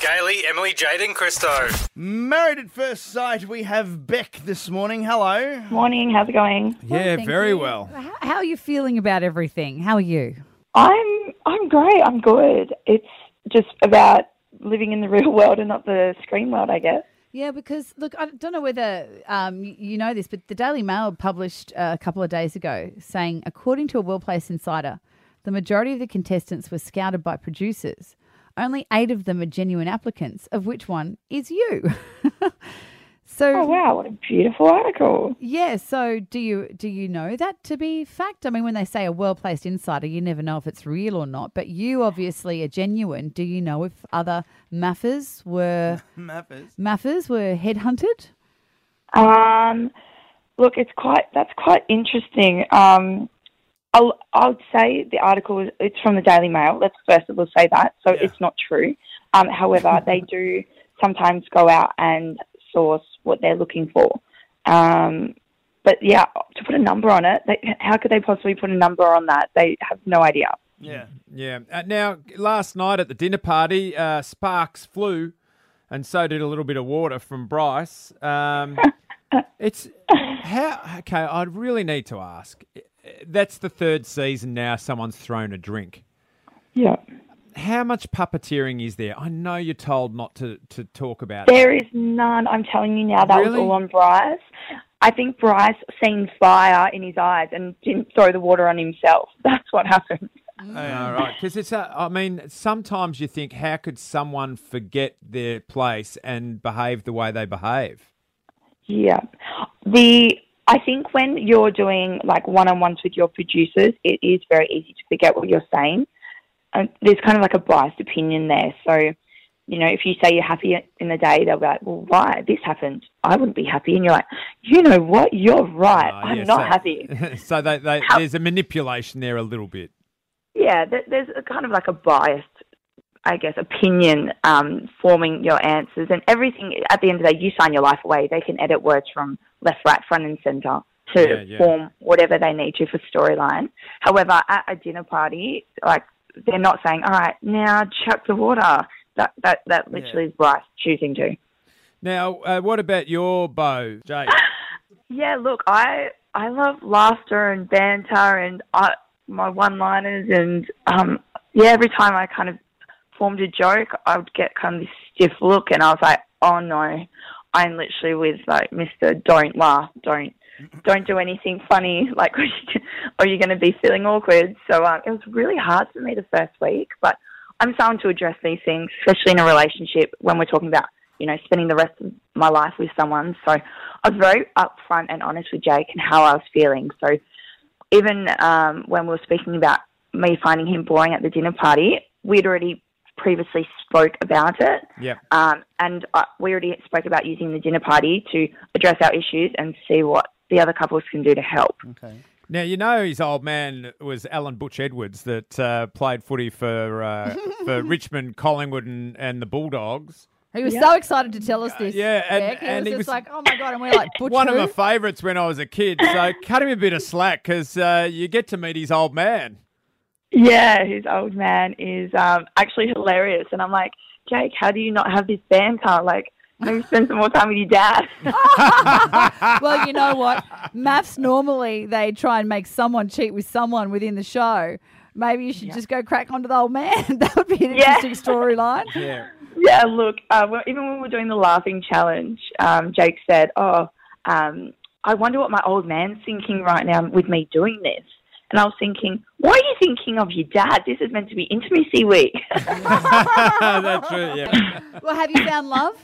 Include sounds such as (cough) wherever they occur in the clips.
Gailey, Emily, Jaden, and Christo. Married at first sight, we have Beck this morning. Hello. Morning, how's it going? Yeah, Thank very you. well. How, how are you feeling about everything? How are you? I'm I'm great. I'm good. It's just about living in the (laughs) real world and not the screen world, I guess. Yeah, because look, I don't know whether um, you know this, but the Daily Mail published uh, a couple of days ago saying, according to a Well Place insider, the majority of the contestants were scouted by producers. Only eight of them are genuine applicants, of which one is you. (laughs) so, Oh wow, what a beautiful article. yeah. So, do you do you know that to be fact? I mean, when they say a well placed insider, you never know if it's real or not. But you obviously are genuine. Do you know if other maffers were (laughs) Mappers. maffers were headhunted? Um, look, it's quite that's quite interesting. Um, I'll I'll say the article is it's from the Daily Mail. Let's first of all say that, so Yeah. it's not true. Um, however, they (laughs) do sometimes go out and source what they're looking for. Um, but yeah, to put a number on it, they, how could they possibly put a number on that? They have no idea. Yeah. Yeah. Uh, now, last night at the dinner party, uh, Sparks flew, and so did a little bit of water from Bryce. Um, (laughs) it's how okay. I really need to ask. That's the third season now. Someone's thrown a drink. Yeah. How much puppeteering is there? I know you're told not to, to talk about it. There is none. I'm telling you now. That Really? was all on Bryce. I think Bryce seen fire in his eyes and didn't throw the water on himself. (laughs) That's what happened. Mm. All right, because it's. A, I mean, sometimes you think, how could someone forget their place and behave the way they behave? Yeah. The I think when you're doing like one-on-ones with your producers, it is very easy to forget what you're saying. And there's kind of like a biased opinion there. So, you know, if you say you're happy in the day, they'll be like, "Well, why this happened? I wouldn't be happy." And you're like, "You know what? You're right. Oh, I'm yeah, not so- happy." (laughs) so they, they, there's a manipulation there a little bit. Yeah, there's a kind of like a biased, I guess, opinion um, forming your answers, and everything. At the end of the day, you sign your life away. They can edit words from left, right, front, and centre to Yeah, yeah. form whatever they need to for storyline. However, at a dinner party, like they're not saying, "All right, now chuck the water." That that that literally is Bryce choosing to. Now, uh, what about your bow, Jake? (laughs) Yeah, look, I I love laughter and banter and I, my one-liners and um yeah, every time I kind of formed a joke, I would get kind of this stiff look, and I was like, oh no, I'm literally with like Mister, don't laugh, don't don't do anything funny, like (laughs) or you're going to be feeling awkward. So um, it was really hard for me the first week, but I'm starting to address these things, especially in a relationship when we're talking about you know spending the rest of my life with someone. So I was very upfront and honest with Jake and how I was feeling. So even um, when we were speaking about me finding him boring at the dinner party, we'd already previously spoke about it. Yep. Um, and uh, we already spoke about using the dinner party to address our issues and see what the other couples can do to help. Okay. Now you know his old man was Alan Butch Edwards that uh, played footy for uh, (laughs) for Richmond, Collingwood, and, and the Bulldogs. He was so excited to tell us this. yeah, and- Beck. He and was he just was- like, "Oh my god!" And we're like, (laughs) Butch One of my favourites when I was a kid. So (laughs) cut him a bit of slack because uh, you get to meet his old man. Yeah, his old man is um, actually hilarious. And I'm like, Jake, how do you not have this banter? Like, maybe spend some more time with your dad. (laughs) well, you know what? (laughs) Maths normally they try and make someone cheat with someone within the show. Maybe you should just go crack onto the old man. (laughs) that would be an Yeah. interesting storyline. Yeah. yeah, look, uh, well, even when we were doing the laughing challenge, um, Jake said, "Oh, um, I wonder what my old man's thinking right now with me doing this." And I was thinking, "Why are you thinking of your dad? This is meant to be intimacy week." (laughs) (laughs) That's true. Yeah. Well, have you found love?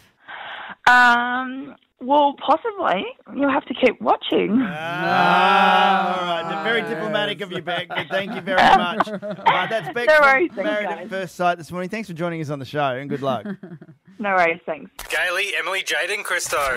um, well, possibly. You'll have to keep watching. Ah, all right. Very diplomatic of you, Beck. but Thank you very (laughs) much. Uh, that's Beck No worries, thanks, Married at. First Sight this morning. Thanks for joining us on the show and good luck. No worries, thanks. Gailey, Emily, Jade, and Christo.